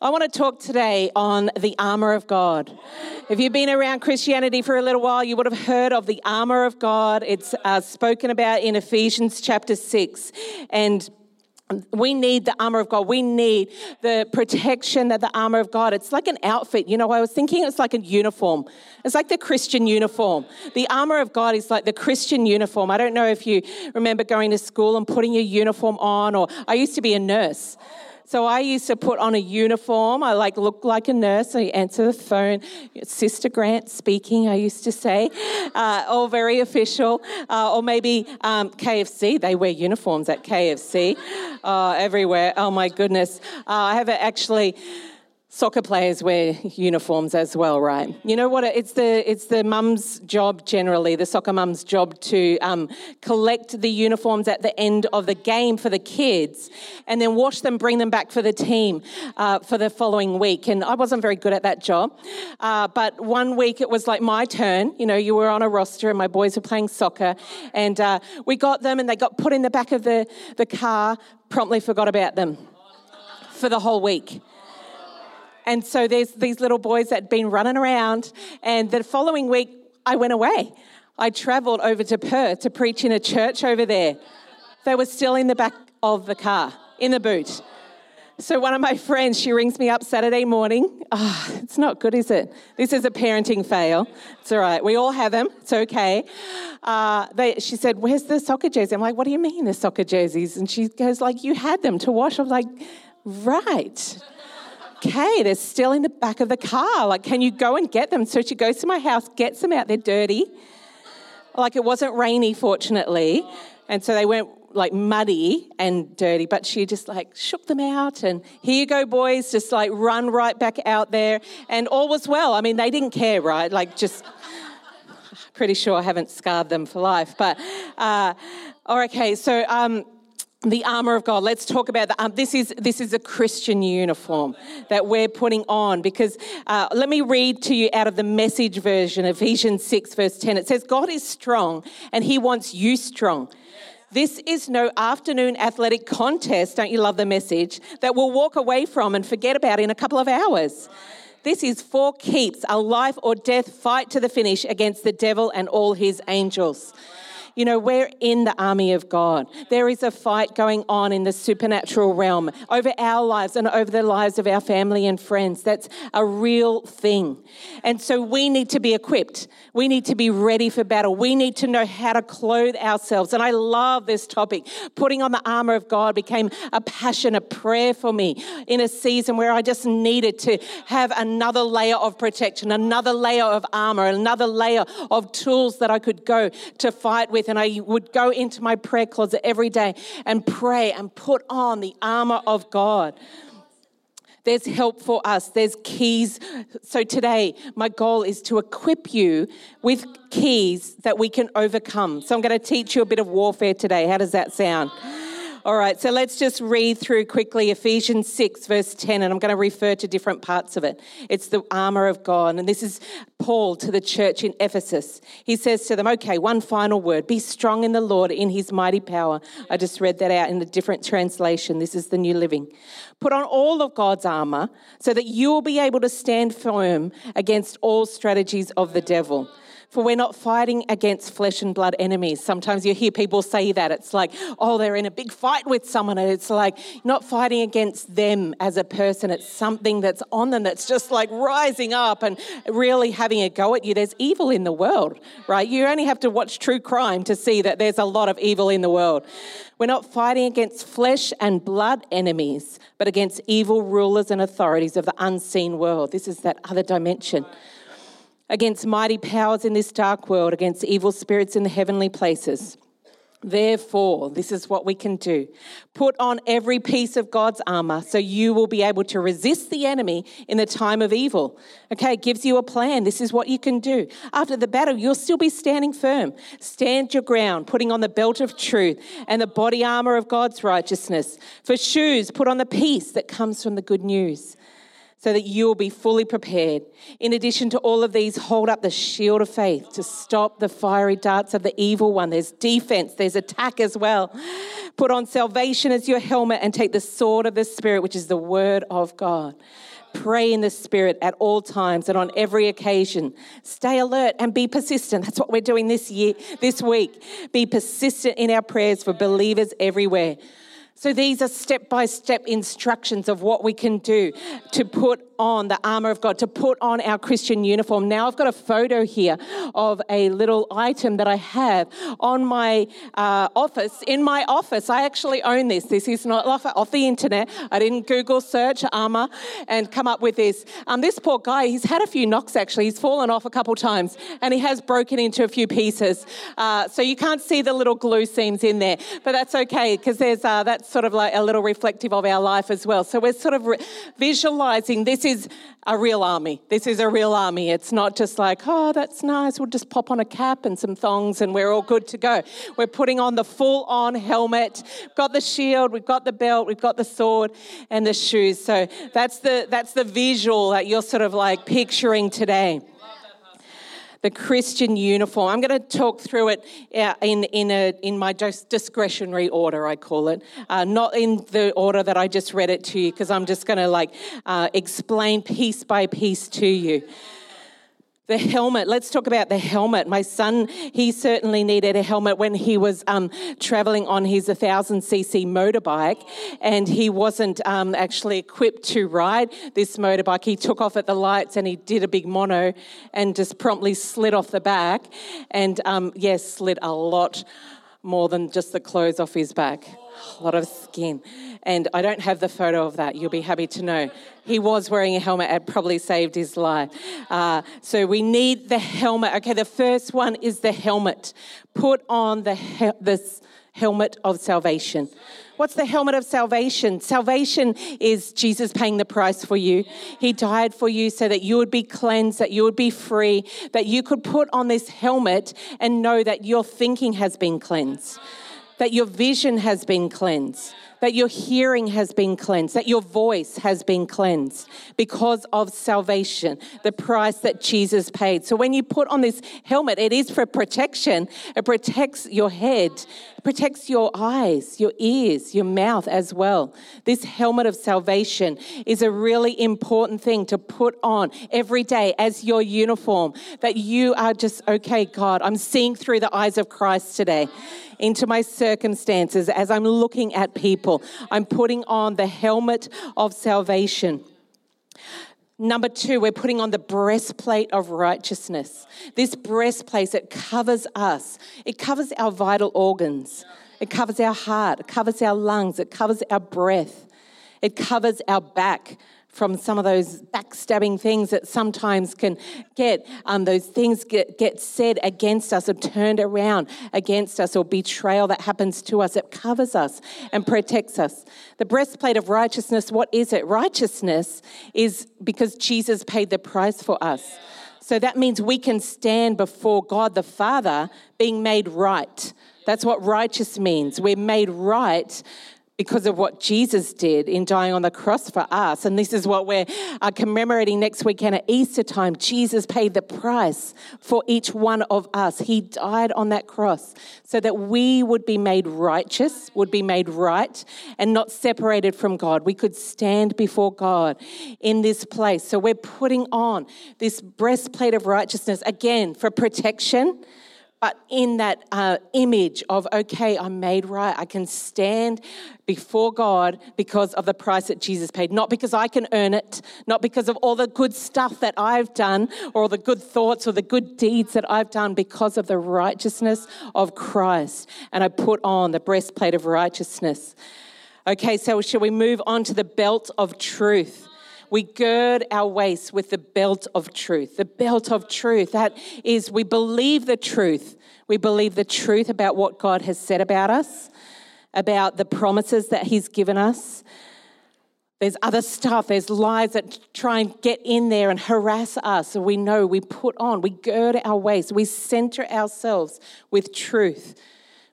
I want to talk today on the armor of God. If you've been around Christianity for a little while, you would have heard of the armor of God. It's uh, spoken about in Ephesians chapter 6. And we need the armor of God. We need the protection that the armor of God. It's like an outfit. You know, I was thinking it's like a uniform. It's like the Christian uniform. The armor of God is like the Christian uniform. I don't know if you remember going to school and putting your uniform on, or I used to be a nurse. So I used to put on a uniform. I like look like a nurse. I answer the phone. Sister Grant speaking. I used to say, uh, all very official. Uh, or maybe um, KFC. They wear uniforms at KFC uh, everywhere. Oh my goodness. Uh, I have actually soccer players wear uniforms as well, right? You know what? It's the it's the mum's job generally, the soccer mum's job to um, collect the uniforms at the end of the game for the kids, and then wash them, bring them back for the team uh, for the following week. And I wasn't very good at that job, uh, but one week it was like my turn. You know, you were on a roster, and my boys were playing soccer, and uh, we got them, and they got put in the back of the the car. Promptly forgot about them for the whole week. And so there's these little boys that had been running around. And the following week, I went away. I traveled over to Perth to preach in a church over there. They were still in the back of the car, in the boot. So one of my friends, she rings me up Saturday morning. Oh, it's not good, is it? This is a parenting fail. It's all right. We all have them. It's okay. Uh, they, she said, "Where's the soccer jersey?" I'm like, "What do you mean the soccer jerseys?" And she goes, "Like you had them to wash." I'm like, "Right." Okay, they're still in the back of the car. Like, can you go and get them? So she goes to my house, gets them out. They're dirty. Like, it wasn't rainy, fortunately. And so they weren't like muddy and dirty, but she just like shook them out. And here you go, boys, just like run right back out there. And all was well. I mean, they didn't care, right? Like, just pretty sure I haven't scarred them for life. But, uh, okay, so, um, the armor of God. Let's talk about that. Um, this is this is a Christian uniform that we're putting on because uh, let me read to you out of the Message version, Ephesians six verse ten. It says, "God is strong, and He wants you strong." This is no afternoon athletic contest. Don't you love the message that we'll walk away from and forget about in a couple of hours? This is for keeps, a life or death fight to the finish against the devil and all his angels. You know, we're in the army of God. There is a fight going on in the supernatural realm over our lives and over the lives of our family and friends. That's a real thing. And so we need to be equipped. We need to be ready for battle. We need to know how to clothe ourselves. And I love this topic. Putting on the armor of God became a passion, a prayer for me in a season where I just needed to have another layer of protection, another layer of armor, another layer of tools that I could go to fight with and I would go into my prayer closet every day and pray and put on the armor of God. There's help for us, there's keys. So today, my goal is to equip you with keys that we can overcome. So I'm going to teach you a bit of warfare today. How does that sound? All right, so let's just read through quickly Ephesians 6, verse 10, and I'm going to refer to different parts of it. It's the armor of God, and this is Paul to the church in Ephesus. He says to them, Okay, one final word be strong in the Lord in his mighty power. I just read that out in a different translation. This is the New Living. Put on all of God's armor so that you will be able to stand firm against all strategies of the devil. For we're not fighting against flesh and blood enemies. Sometimes you hear people say that. It's like, oh, they're in a big fight with someone. And it's like, not fighting against them as a person. It's something that's on them that's just like rising up and really having a go at you. There's evil in the world, right? You only have to watch true crime to see that there's a lot of evil in the world. We're not fighting against flesh and blood enemies, but against evil rulers and authorities of the unseen world. This is that other dimension against mighty powers in this dark world, against evil spirits in the heavenly places. Therefore, this is what we can do. Put on every piece of God's armor so you will be able to resist the enemy in the time of evil. Okay, it gives you a plan. This is what you can do. After the battle, you'll still be standing firm. Stand your ground, putting on the belt of truth and the body armor of God's righteousness. For shoes, put on the peace that comes from the good news. So that you will be fully prepared. In addition to all of these, hold up the shield of faith to stop the fiery darts of the evil one. There's defense, there's attack as well. Put on salvation as your helmet and take the sword of the Spirit, which is the word of God. Pray in the Spirit at all times and on every occasion. Stay alert and be persistent. That's what we're doing this year, this week. Be persistent in our prayers for believers everywhere. So these are step by step instructions of what we can do to put on the armor of God, to put on our Christian uniform. Now I've got a photo here of a little item that I have on my uh, office. In my office, I actually own this. This is not off, the internet. I didn't Google search armor and come up with this. Um, this poor guy, he's had a few knocks actually. He's fallen off a couple times and he has broken into a few pieces. Uh, so you can't see the little glue seams in there, but that's okay because there's uh, that's sort of like a little reflective of our life as well. So we're sort of re- visualizing this is a real army. This is a real army. It's not just like, oh, that's nice. We'll just pop on a cap and some thongs and we're all good to go. We're putting on the full on helmet. We've got the shield, we've got the belt, we've got the sword and the shoes. So that's the, that's the visual that you're sort of like picturing today the Christian uniform. I'm going to talk through it uh, in, in, a, in my discretionary order, I call it, uh, not in the order that I just read it to you, because I'm just going to like uh, explain piece by piece to you. The helmet. Let's talk about the helmet. My son, he certainly needed a helmet when he was um, traveling on his 1000cc motorbike, and he wasn't um, actually equipped to ride this motorbike. He took off at the lights and he did a big mono and just promptly slid off the back, and um, yes, slid a lot more than just the clothes off his back. A lot of skin. And I don't have the photo of that. You'll be happy to know. He was wearing a helmet. It probably saved his life. Uh, so we need the helmet. Okay, the first one is the helmet. Put on the he- this helmet of salvation. What's the helmet of salvation? Salvation is Jesus paying the price for you. He died for you so that you would be cleansed, that you would be free, that you could put on this helmet and know that your thinking has been cleansed, that your vision has been cleansed that your hearing has been cleansed, that your voice has been cleansed because of salvation, the price that Jesus paid. So when you put on this helmet, it is for protection. It protects your head, protects your eyes, your ears, your mouth as well. This helmet of salvation is a really important thing to put on every day as your uniform, that you are just, okay, God, I'm seeing through the eyes of Christ today into my circumstances as I'm looking at people. I'm putting on the helmet of salvation. Number two, we're putting on the breastplate of righteousness. This breastplate, it covers us, it covers our vital organs, it covers our heart, it covers our lungs, it covers our breath, it covers our back from some of those backstabbing things that sometimes can get, um, those things get, get said against us or turned around against us or betrayal that happens to us. It covers us and protects us. The breastplate of righteousness, what is it? Righteousness is because Jesus paid the price for us. So that means we can stand before God the Father being made right. That's what righteous means. We're made right because of what Jesus did in dying on the cross for us. And this is what we're uh, commemorating next weekend at Easter time. Jesus paid the price for each one of us. He died on that cross so that we would be made righteous, would be made right, and not separated from God. We could stand before God in this place. So we're putting on this breastplate of righteousness again for protection but in that uh, image of, okay, I'm made right. I can stand before God because of the price that Jesus paid, not because I can earn it, not because of all the good stuff that I've done or the good thoughts or the good deeds that I've done, because of the righteousness of Christ. And I put on the breastplate of righteousness. Okay, so shall we move on to the belt of truth? We gird our waist with the belt of truth. The belt of truth, that is, we believe the truth. We believe the truth about what God has said about us, about the promises that He's given us. There's other stuff, there's lies that try and get in there and harass us. So we know we put on, we gird our waist, we center ourselves with truth.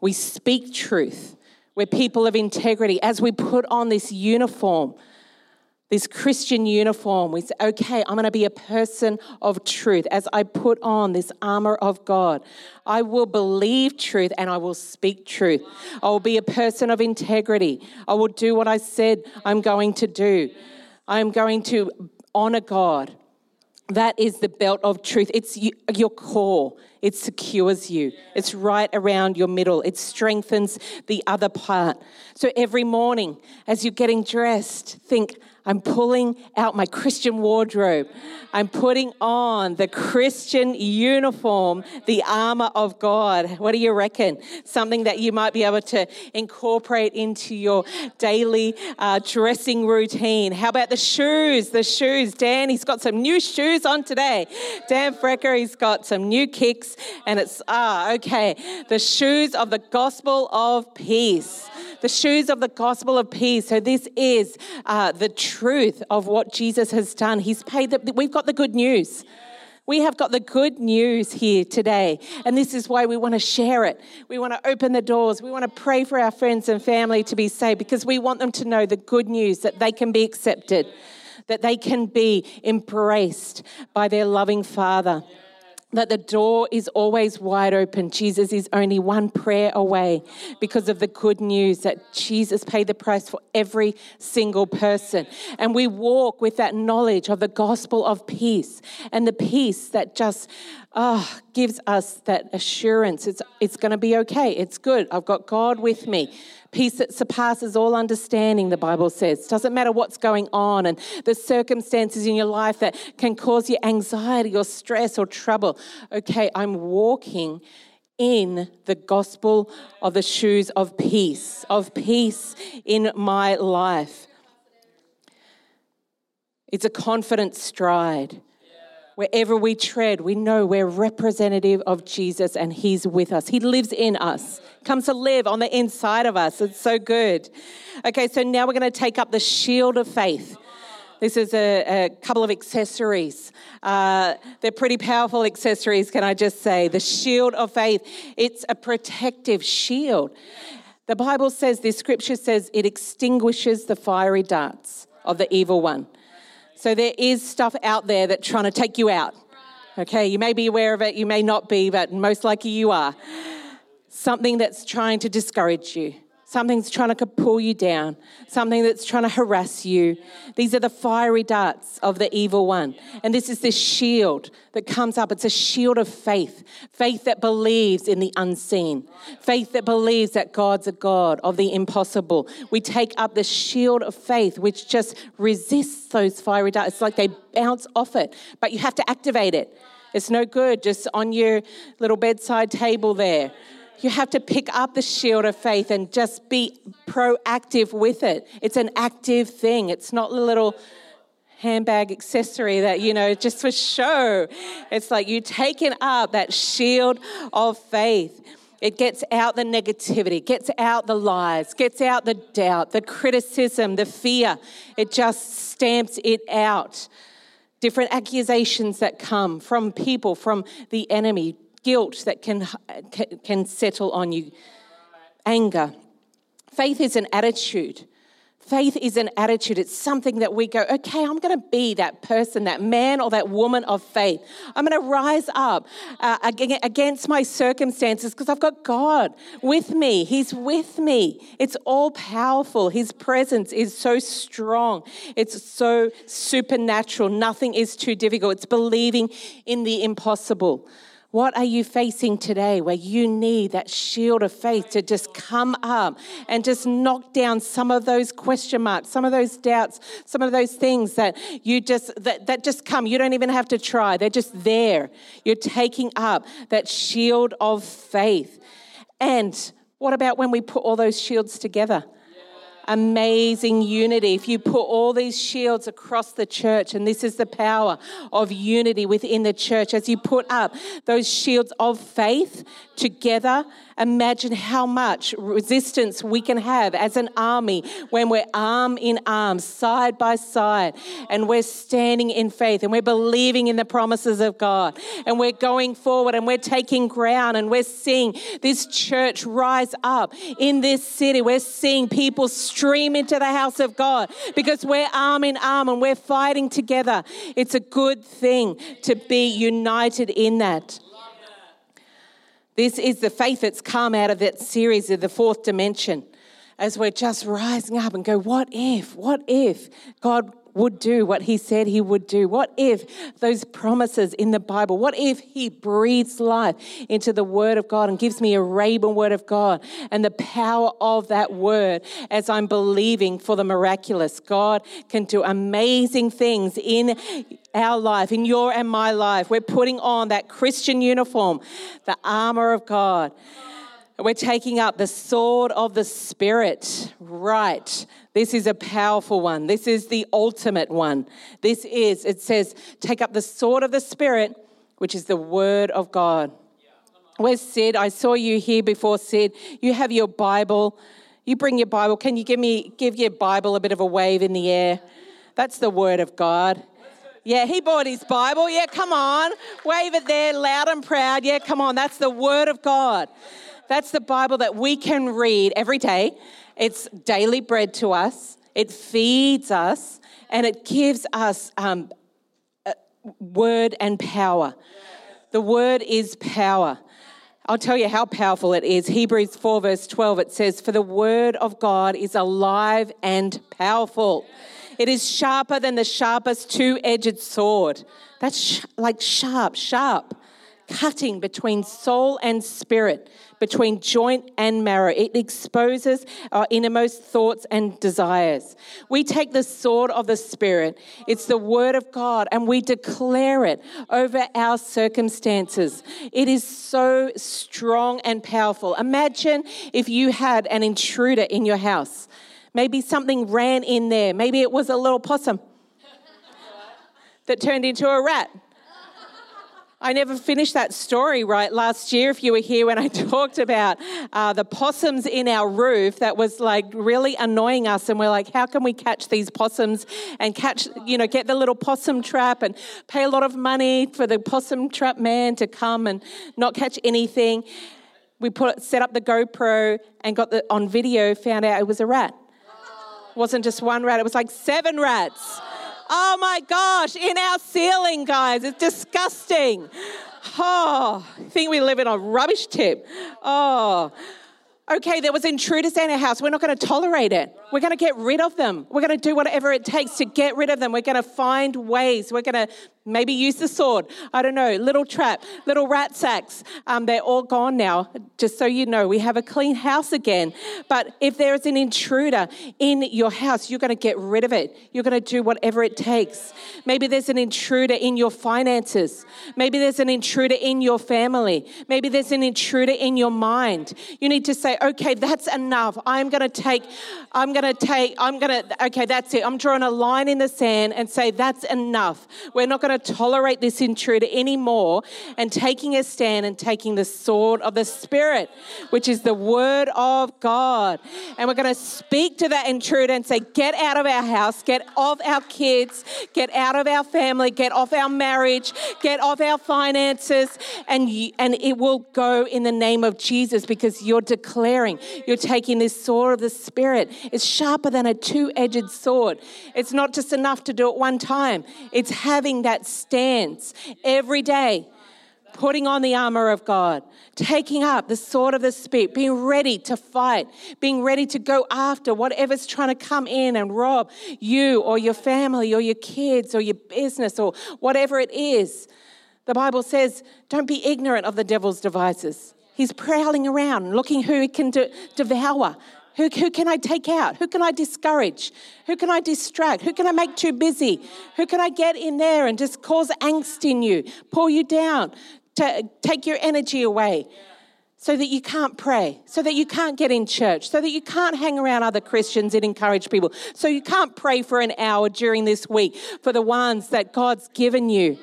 We speak truth. We're people of integrity as we put on this uniform this Christian uniform. We say, okay, I'm going to be a person of truth. As I put on this armor of God, I will believe truth and I will speak truth. I will be a person of integrity. I will do what I said I'm going to do. I'm going to honor God. That is the belt of truth. It's your core. It secures you. It's right around your middle. It strengthens the other part. So every morning, as you're getting dressed, think, I'm pulling out my Christian wardrobe. I'm putting on the Christian uniform, the armor of God. What do you reckon? Something that you might be able to incorporate into your daily uh, dressing routine. How about the shoes? The shoes. Dan, he's got some new shoes on today. Dan Frecker, he's got some new kicks, and it's, ah, okay. The shoes of the gospel of peace the shoes of the gospel of peace. So, this is uh, the truth of what Jesus has done. He's paid that. We've got the good news. We have got the good news here today, and this is why we want to share it. We want to open the doors. We want to pray for our friends and family to be saved because we want them to know the good news that they can be accepted, that they can be embraced by their loving Father that the door is always wide open. Jesus is only one prayer away because of the good news that Jesus paid the price for every single person. And we walk with that knowledge of the gospel of peace and the peace that just oh, gives us that assurance. It's, it's going to be okay. It's good. I've got God with me peace that surpasses all understanding, the Bible says. Doesn't matter what's going on and the circumstances in your life that can cause you anxiety or stress or trouble. Okay, I'm walking in the gospel of the shoes of peace, of peace in my life. It's a confident stride. Wherever we tread, we know we're representative of Jesus and He's with us. He lives in us, comes to live on the inside of us. It's so good. Okay, so now we're going to take up the shield of faith. This is a, a couple of accessories. Uh, they're pretty powerful accessories, can I just say? The shield of faith, it's a protective shield. The Bible says, this scripture says, it extinguishes the fiery darts of the evil one. So there is stuff out there that's trying to take you out. Okay, you may be aware of it, you may not be, but most likely you are. Something that's trying to discourage you, Something's trying to pull you down, something that's trying to harass you. These are the fiery darts of the evil one. And this is this shield that comes up. It's a shield of faith faith that believes in the unseen, faith that believes that God's a God of the impossible. We take up the shield of faith, which just resists those fiery darts. It's like they bounce off it, but you have to activate it. It's no good just on your little bedside table there you have to pick up the shield of faith and just be proactive with it. It's an active thing, it's not a little handbag accessory that, you know, just for show. It's like you taking up that shield of faith. It gets out the negativity, gets out the lies, gets out the doubt, the criticism, the fear. It just stamps it out. Different accusations that come from people, from the enemy, guilt that can, can settle on you, anger. Faith is an attitude. Faith is an attitude. It's something that we go, okay, I'm going to be that person, that man or that woman of faith. I'm going to rise up uh, against my circumstances because I've got God with me. He's with me. It's all powerful. His presence is so strong. It's so supernatural. Nothing is too difficult. It's believing in the impossible. What are you facing today where you need that shield of faith to just come up and just knock down some of those question marks, some of those doubts, some of those things that you just that, that just come. You don't even have to try. They're just there. You're taking up that shield of faith. And what about when we put all those shields together? Amazing unity. If you put all these shields across the church, and this is the power of unity within the church, as you put up those shields of faith together, imagine how much resistance we can have as an army when we're arm in arm, side by side, and we're standing in faith and we're believing in the promises of God and we're going forward and we're taking ground and we're seeing this church rise up in this city. We're seeing people stream into the house of God because we're arm in arm and we're fighting together. It's a good thing to be united in that. This is the faith that's come out of that series of the fourth dimension as we're just rising up and go, what if, what if God would do what he said he would do? What if those promises in the Bible, what if he breathes life into the word of God and gives me a Rhema word of God and the power of that word as I'm believing for the miraculous? God can do amazing things in our life, in your and my life. We're putting on that Christian uniform, the armor of God. We're taking up the sword of the Spirit. Right. This is a powerful one. This is the ultimate one. This is, it says, take up the sword of the Spirit, which is the word of God. Where's Sid? I saw you here before, Sid. You have your Bible. You bring your Bible. Can you give me give your Bible a bit of a wave in the air? That's the word of God. Yeah, he bought his Bible. Yeah, come on. Wave it there loud and proud. Yeah, come on. That's the word of God. That's the Bible that we can read every day. It's daily bread to us, it feeds us, and it gives us um, word and power. The word is power. I'll tell you how powerful it is. Hebrews 4, verse 12, it says, For the word of God is alive and powerful. It is sharper than the sharpest two edged sword. That's sh- like sharp, sharp, cutting between soul and spirit between joint and marrow. It exposes our innermost thoughts and desires. We take the sword of the Spirit, it's the word of God, and we declare it over our circumstances. It is so strong and powerful. Imagine if you had an intruder in your house. Maybe something ran in there. Maybe it was a little possum that turned into a rat. I never finished that story right last year. If you were here when I talked about uh, the possums in our roof, that was like really annoying us. And we're like, how can we catch these possums and catch, you know, get the little possum trap and pay a lot of money for the possum trap man to come and not catch anything? We put set up the GoPro and got the on video, found out it was a rat. It wasn't just one rat, it was like seven rats. Oh my gosh, in our ceiling, guys. It's disgusting. Oh, I think we live in a rubbish tip. Oh, okay, there was intruders in our house. We're not going to tolerate it. We're going to get rid of them. We're going to do whatever it takes to get rid of them. We're going to find ways. We're going to Maybe use the sword. I don't know. Little trap, little rat sacks. Um, they're all gone now. Just so you know, we have a clean house again. But if there is an intruder in your house, you're going to get rid of it. You're going to do whatever it takes. Maybe there's an intruder in your finances. Maybe there's an intruder in your family. Maybe there's an intruder in your mind. You need to say, okay, that's enough. I'm going to take, I'm going to take, I'm going to, okay, that's it. I'm drawing a line in the sand and say, that's enough. We're not going to to tolerate this intruder anymore and taking a stand and taking the sword of the Spirit, which is the word of God. And we're going to speak to that intruder and say, Get out of our house, get off our kids, get out of our family, get off our marriage, get off our finances, and, you, and it will go in the name of Jesus because you're declaring, you're taking this sword of the Spirit. It's sharper than a two edged sword. It's not just enough to do it one time, it's having that stance every day, putting on the armor of God, taking up the sword of the Spirit, being ready to fight, being ready to go after whatever's trying to come in and rob you or your family or your kids or your business or whatever it is. The Bible says, don't be ignorant of the devil's devices. He's prowling around looking who he can de- devour. Who, who can I take out? Who can I discourage? Who can I distract? Who can I make too busy? Who can I get in there and just cause angst in you, pull you down, to take your energy away? so that you can't pray, so that you can't get in church, so that you can't hang around other Christians and encourage people, so you can't pray for an hour during this week for the ones that God's given you.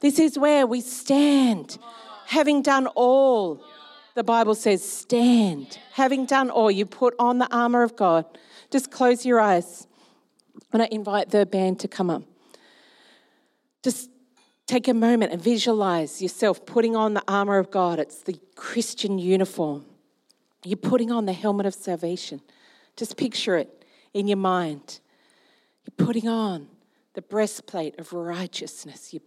This is where we stand, having done all the Bible says, stand. Having done all, you put on the armor of God. Just close your eyes. And I invite the band to come up. Just take a moment and visualize yourself putting on the armor of God. It's the Christian uniform. You're putting on the helmet of salvation. Just picture it in your mind. You're putting on the breastplate of righteousness. You're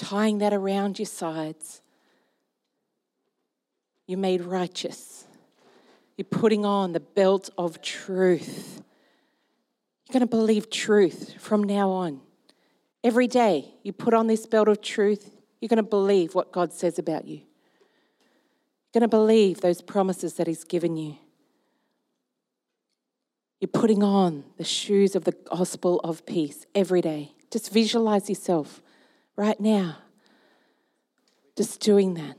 tying that around your sides. You're made righteous. You're putting on the belt of truth. You're going to believe truth from now on. Every day you put on this belt of truth, you're going to believe what God says about you. You're going to believe those promises that He's given you. You're putting on the shoes of the gospel of peace every day. Just visualize yourself right now. Just doing that.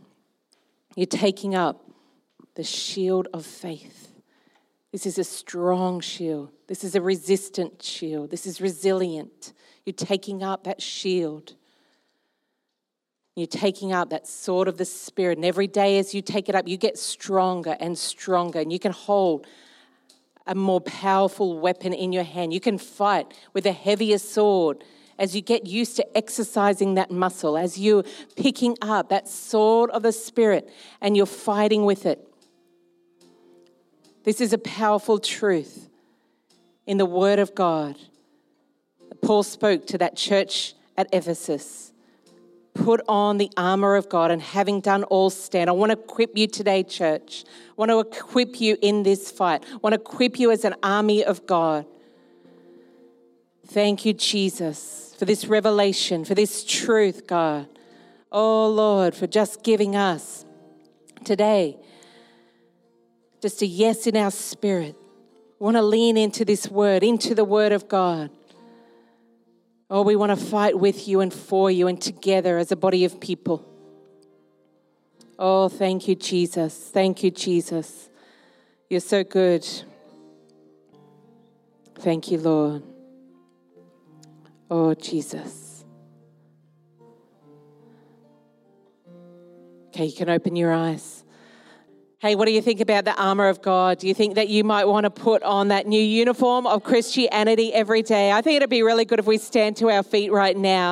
You're taking up the shield of faith. This is a strong shield. This is a resistant shield. This is resilient. You're taking up that shield. You're taking up that sword of the Spirit. And every day as you take it up, you get stronger and stronger. And you can hold a more powerful weapon in your hand. You can fight with a heavier sword as you get used to exercising that muscle, as you're picking up that sword of the Spirit and you're fighting with it. This is a powerful truth in the Word of God. Paul spoke to that church at Ephesus. Put on the armor of God and having done all stand. I want to equip you today, church. I want to equip you in this fight. I want to equip you as an army of God. Thank you, Jesus, for this revelation, for this truth, God. Oh, Lord, for just giving us today just a yes in our spirit. We want to lean into this word, into the word of God. Oh, we want to fight with you and for you and together as a body of people. Oh, thank you, Jesus. Thank you, Jesus. You're so good. Thank you, Lord. Oh, Jesus. Okay, you can open your eyes. Hey, what do you think about the armor of God? Do you think that you might want to put on that new uniform of Christianity every day? I think it'd be really good if we stand to our feet right now.